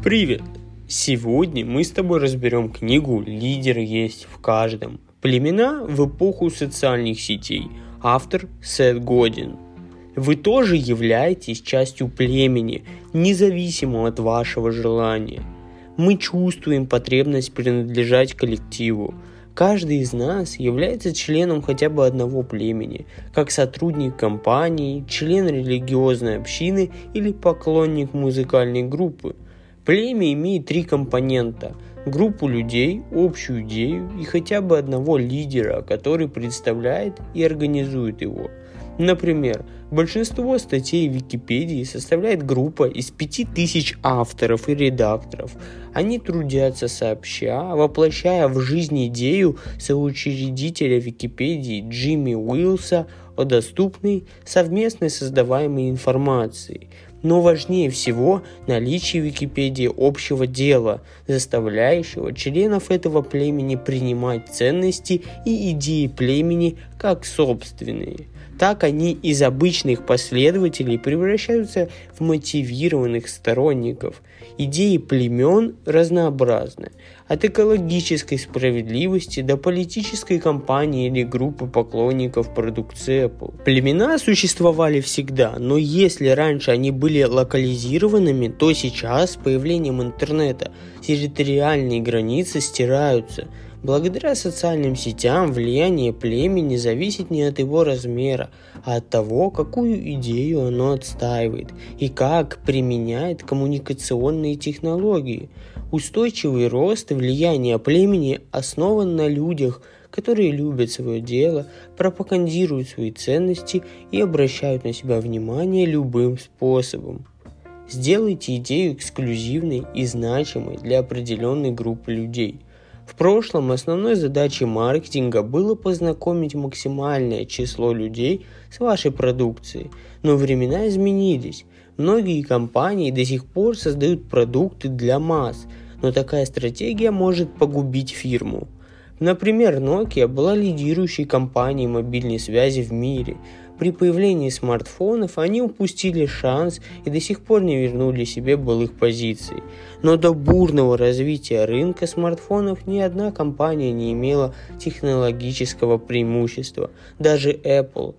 Привет! Сегодня мы с тобой разберем книгу «Лидер есть в каждом. Племена в эпоху социальных сетей». Автор Сет Годин. Вы тоже являетесь частью племени, независимо от вашего желания. Мы чувствуем потребность принадлежать коллективу, Каждый из нас является членом хотя бы одного племени, как сотрудник компании, член религиозной общины или поклонник музыкальной группы. Племя имеет три компонента – группу людей, общую идею и хотя бы одного лидера, который представляет и организует его – Например, большинство статей в Википедии составляет группа из 5000 авторов и редакторов. Они трудятся сообща, воплощая в жизнь идею соучредителя Википедии Джимми Уилса о доступной, совместно создаваемой информации. Но важнее всего наличие в Википедии общего дела, заставляющего членов этого племени принимать ценности и идеи племени как собственные – так они из обычных последователей превращаются в мотивированных сторонников. Идеи племен разнообразны. От экологической справедливости до политической кампании или группы поклонников продукции Apple. Племена существовали всегда, но если раньше они были локализированными, то сейчас с появлением интернета территориальные границы стираются – Благодаря социальным сетям влияние племени зависит не от его размера, а от того, какую идею оно отстаивает и как применяет коммуникационные технологии. Устойчивый рост и влияние племени основан на людях, которые любят свое дело, пропагандируют свои ценности и обращают на себя внимание любым способом. Сделайте идею эксклюзивной и значимой для определенной группы людей – в прошлом основной задачей маркетинга было познакомить максимальное число людей с вашей продукцией, но времена изменились. Многие компании до сих пор создают продукты для масс, но такая стратегия может погубить фирму. Например, Nokia была лидирующей компанией мобильной связи в мире, при появлении смартфонов они упустили шанс и до сих пор не вернули себе былых позиций. Но до бурного развития рынка смартфонов ни одна компания не имела технологического преимущества, даже Apple.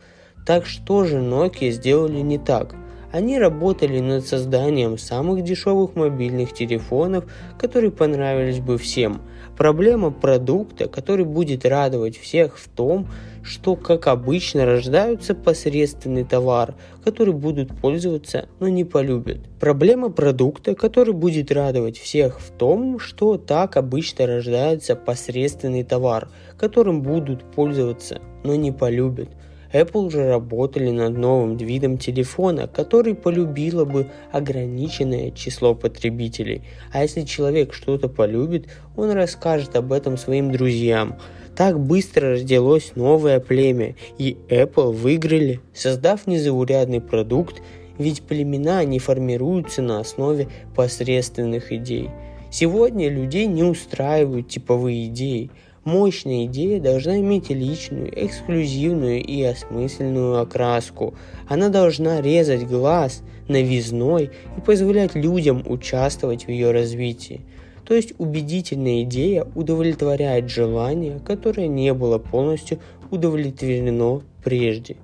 Так что же Nokia сделали не так? Они работали над созданием самых дешевых мобильных телефонов, которые понравились бы всем. Проблема продукта, который будет радовать всех в том, что, как обычно, рождаются посредственный товар, который будут пользоваться, но не полюбят. Проблема продукта, который будет радовать всех в том, что так обычно рождается посредственный товар, которым будут пользоваться, но не полюбят. Apple уже работали над новым видом телефона, который полюбило бы ограниченное число потребителей. А если человек что-то полюбит, он расскажет об этом своим друзьям. Так быстро родилось новое племя, и Apple выиграли, создав незаурядный продукт, ведь племена не формируются на основе посредственных идей. Сегодня людей не устраивают типовые идеи. Мощная идея должна иметь личную, эксклюзивную и осмысленную окраску. Она должна резать глаз новизной и позволять людям участвовать в ее развитии. То есть убедительная идея удовлетворяет желание, которое не было полностью удовлетворено прежде.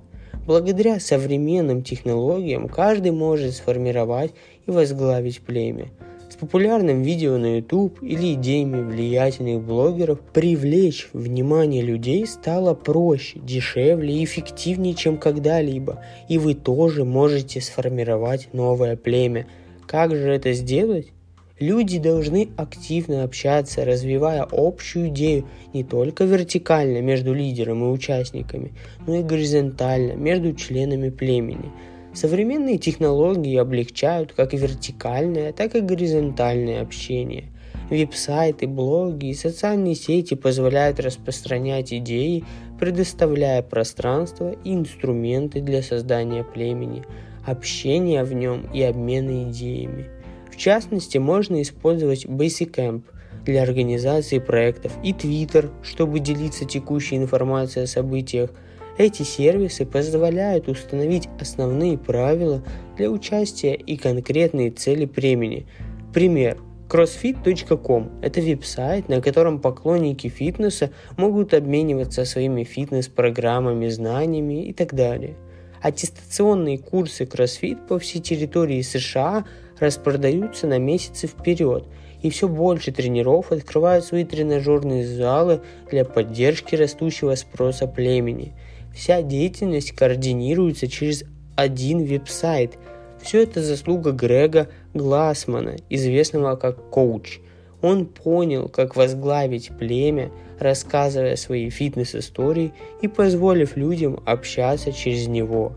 Благодаря современным технологиям каждый может сформировать и возглавить племя. С популярным видео на YouTube или идеями влиятельных блогеров привлечь внимание людей стало проще, дешевле и эффективнее, чем когда-либо. И вы тоже можете сформировать новое племя. Как же это сделать? Люди должны активно общаться, развивая общую идею не только вертикально между лидером и участниками, но и горизонтально между членами племени. Современные технологии облегчают как вертикальное, так и горизонтальное общение. Веб-сайты, блоги и социальные сети позволяют распространять идеи, предоставляя пространство и инструменты для создания племени, общения в нем и обмена идеями – в частности, можно использовать Basecamp для организации проектов и Twitter, чтобы делиться текущей информацией о событиях. Эти сервисы позволяют установить основные правила для участия и конкретные цели племени. Пример. CrossFit.com – это веб-сайт, на котором поклонники фитнеса могут обмениваться своими фитнес-программами, знаниями и так далее. Аттестационные курсы CrossFit по всей территории США распродаются на месяцы вперед, и все больше тренеров открывают свои тренажерные залы для поддержки растущего спроса племени. Вся деятельность координируется через один веб-сайт. Все это заслуга Грега Глассмана, известного как коуч. Он понял, как возглавить племя, рассказывая свои фитнес-истории и позволив людям общаться через него.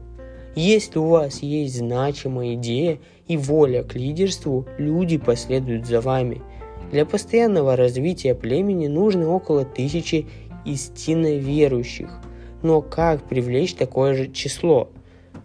Если у вас есть значимая идея и воля к лидерству, люди последуют за вами. Для постоянного развития племени нужно около тысячи истинно верующих. Но как привлечь такое же число?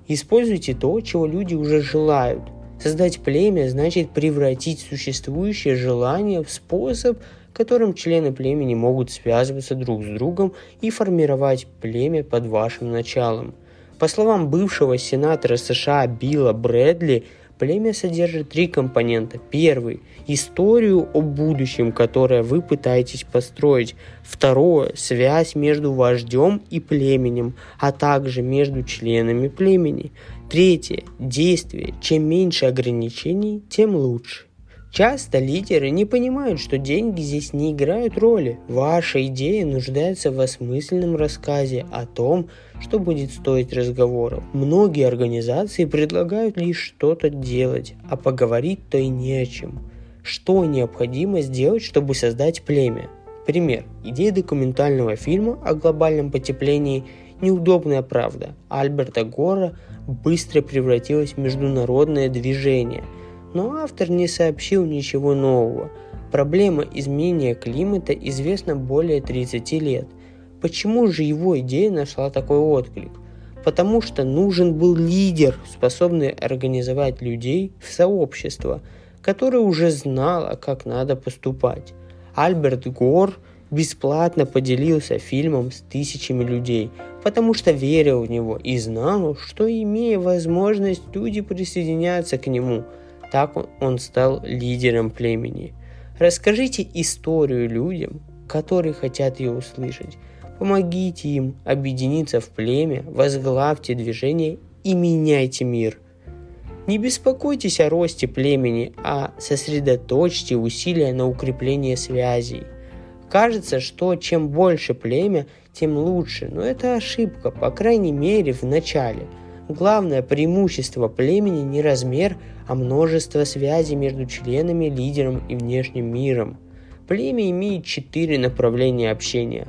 Используйте то, чего люди уже желают. Создать племя значит превратить существующее желание в способ, которым члены племени могут связываться друг с другом и формировать племя под вашим началом. По словам бывшего сенатора США Билла Брэдли, племя содержит три компонента. Первый – историю о будущем, которое вы пытаетесь построить. Второе – связь между вождем и племенем, а также между членами племени. Третье – действие. Чем меньше ограничений, тем лучше. Часто лидеры не понимают, что деньги здесь не играют роли. Ваша идея нуждается в осмысленном рассказе о том, что будет стоить разговоров. Многие организации предлагают лишь что-то делать, а поговорить то и не о чем. Что необходимо сделать, чтобы создать племя? Пример. Идея документального фильма о глобальном потеплении «Неудобная правда» Альберта Гора быстро превратилась в международное движение – но автор не сообщил ничего нового. Проблема изменения климата известна более 30 лет. Почему же его идея нашла такой отклик? Потому что нужен был лидер, способный организовать людей в сообщество, который уже знал, как надо поступать. Альберт Гор бесплатно поделился фильмом с тысячами людей, потому что верил в него и знал, что имея возможность, люди присоединятся к нему – так он стал лидером племени. Расскажите историю людям, которые хотят ее услышать. Помогите им объединиться в племя, возглавьте движение и меняйте мир. Не беспокойтесь о росте племени, а сосредоточьте усилия на укреплении связей. Кажется, что чем больше племя, тем лучше, но это ошибка, по крайней мере в начале – Главное преимущество племени не размер, а множество связей между членами, лидером и внешним миром. Племя имеет четыре направления общения.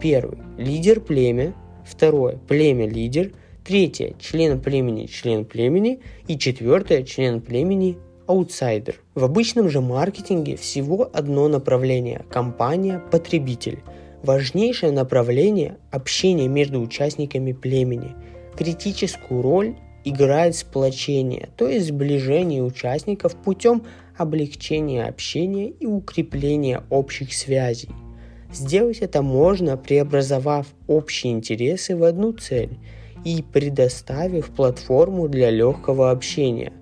Первый – лидер племя. Второе – племя-лидер. Третье – член племени, член племени. И четвертое – член племени, аутсайдер. В обычном же маркетинге всего одно направление – компания-потребитель. Важнейшее направление – общение между участниками племени – Критическую роль играет сплочение, то есть сближение участников путем облегчения общения и укрепления общих связей. Сделать это можно, преобразовав общие интересы в одну цель и предоставив платформу для легкого общения.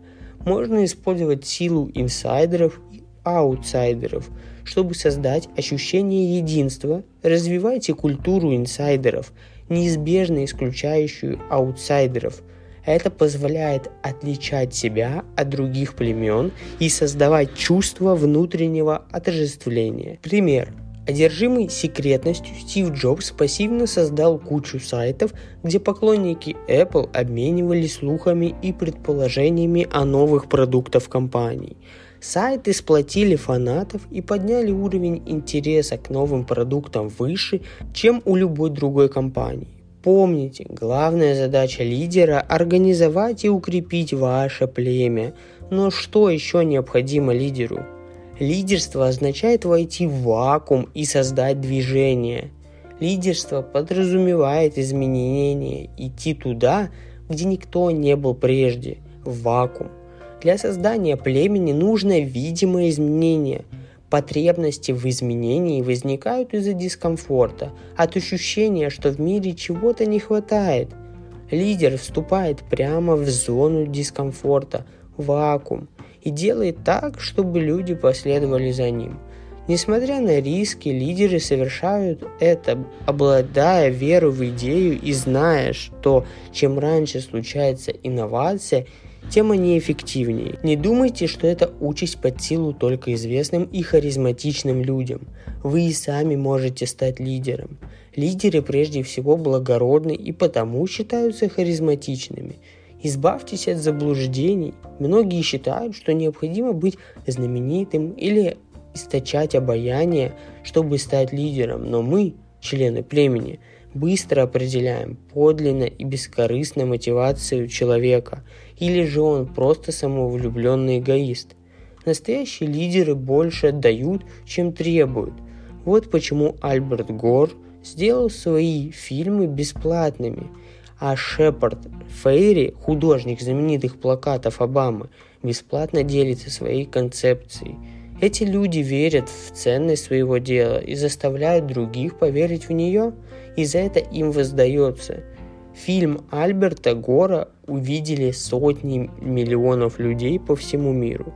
Можно использовать силу инсайдеров и аутсайдеров, чтобы создать ощущение единства. Развивайте культуру инсайдеров – неизбежно исключающую аутсайдеров. Это позволяет отличать себя от других племен и создавать чувство внутреннего отождествления. Пример. Одержимый секретностью Стив Джобс пассивно создал кучу сайтов, где поклонники Apple обменивались слухами и предположениями о новых продуктах компании – Сайты сплотили фанатов и подняли уровень интереса к новым продуктам выше, чем у любой другой компании. Помните, главная задача лидера – организовать и укрепить ваше племя. Но что еще необходимо лидеру? Лидерство означает войти в вакуум и создать движение. Лидерство подразумевает изменения, идти туда, где никто не был прежде, в вакуум. Для создания племени нужно видимое изменение. Потребности в изменении возникают из-за дискомфорта, от ощущения, что в мире чего-то не хватает. Лидер вступает прямо в зону дискомфорта, вакуум и делает так, чтобы люди последовали за ним. Несмотря на риски, лидеры совершают это, обладая верой в идею и зная, что чем раньше случается инновация, тем они эффективнее. Не думайте, что это участь под силу только известным и харизматичным людям. Вы и сами можете стать лидером. Лидеры прежде всего благородны и потому считаются харизматичными. Избавьтесь от заблуждений. Многие считают, что необходимо быть знаменитым или источать обаяние, чтобы стать лидером, но мы, члены племени, быстро определяем подлинно и бескорыстно мотивацию человека, или же он просто самовлюбленный эгоист. Настоящие лидеры больше отдают, чем требуют. Вот почему Альберт Гор сделал свои фильмы бесплатными, а Шепард Фейри, художник знаменитых плакатов Обамы, бесплатно делится своей концепцией – эти люди верят в ценность своего дела и заставляют других поверить в нее, и за это им воздается. Фильм Альберта Гора увидели сотни миллионов людей по всему миру,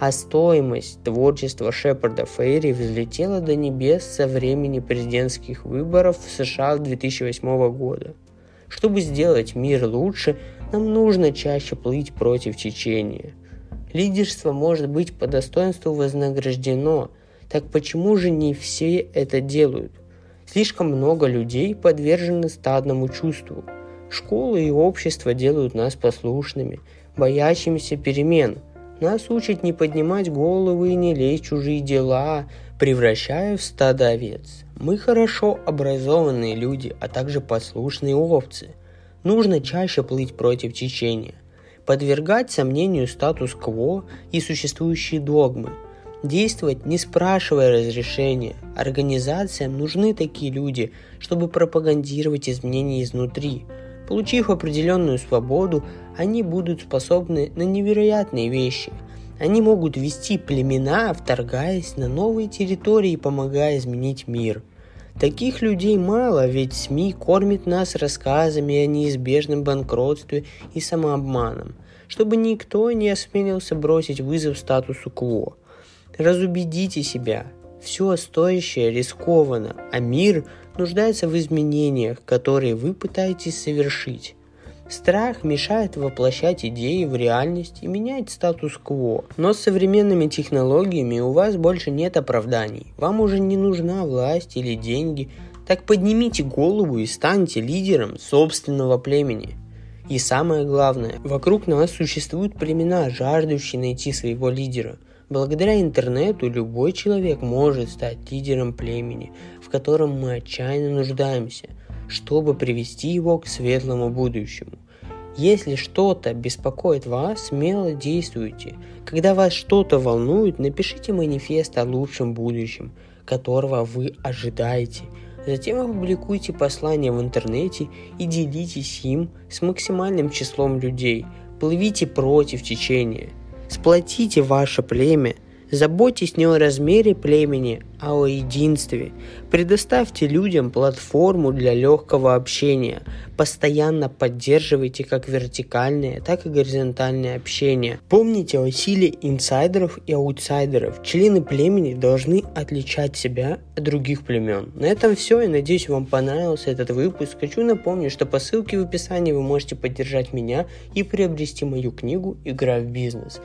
а стоимость творчества Шепарда Фейри взлетела до небес со времени президентских выборов в США 2008 года. Чтобы сделать мир лучше, нам нужно чаще плыть против течения – Лидерство может быть по достоинству вознаграждено, так почему же не все это делают? Слишком много людей подвержены стадному чувству. Школы и общество делают нас послушными, боящимися перемен. Нас учат не поднимать головы и не лезть чужие дела, превращая в стадо овец. Мы хорошо образованные люди, а также послушные овцы. Нужно чаще плыть против течения подвергать сомнению статус-кво и существующие догмы, действовать не спрашивая разрешения. Организациям нужны такие люди, чтобы пропагандировать изменения изнутри. Получив определенную свободу, они будут способны на невероятные вещи. Они могут вести племена, вторгаясь на новые территории и помогая изменить мир – Таких людей мало, ведь СМИ кормит нас рассказами о неизбежном банкротстве и самообманом, чтобы никто не осмелился бросить вызов статусу КВО. Разубедите себя, все стоящее рискованно, а мир нуждается в изменениях, которые вы пытаетесь совершить. Страх мешает воплощать идеи в реальность и менять статус-кво. Но с современными технологиями у вас больше нет оправданий. Вам уже не нужна власть или деньги. Так поднимите голову и станьте лидером собственного племени. И самое главное, вокруг нас существуют племена, жаждущие найти своего лидера. Благодаря интернету любой человек может стать лидером племени, в котором мы отчаянно нуждаемся – чтобы привести его к светлому будущему. Если что-то беспокоит вас, смело действуйте. Когда вас что-то волнует, напишите манифест о лучшем будущем, которого вы ожидаете. Затем опубликуйте послание в интернете и делитесь им с максимальным числом людей. Плывите против течения. Сплотите ваше племя Заботьтесь не о размере племени, а о единстве. Предоставьте людям платформу для легкого общения. Постоянно поддерживайте как вертикальное, так и горизонтальное общение. Помните о силе инсайдеров и аутсайдеров. Члены племени должны отличать себя от других племен. На этом все. Я надеюсь, вам понравился этот выпуск. Хочу напомнить, что по ссылке в описании вы можете поддержать меня и приобрести мою книгу «Игра в бизнес».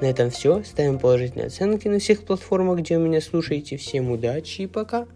На этом все. Ставим положительные оценки на всех платформах, где вы меня слушаете. Всем удачи и пока.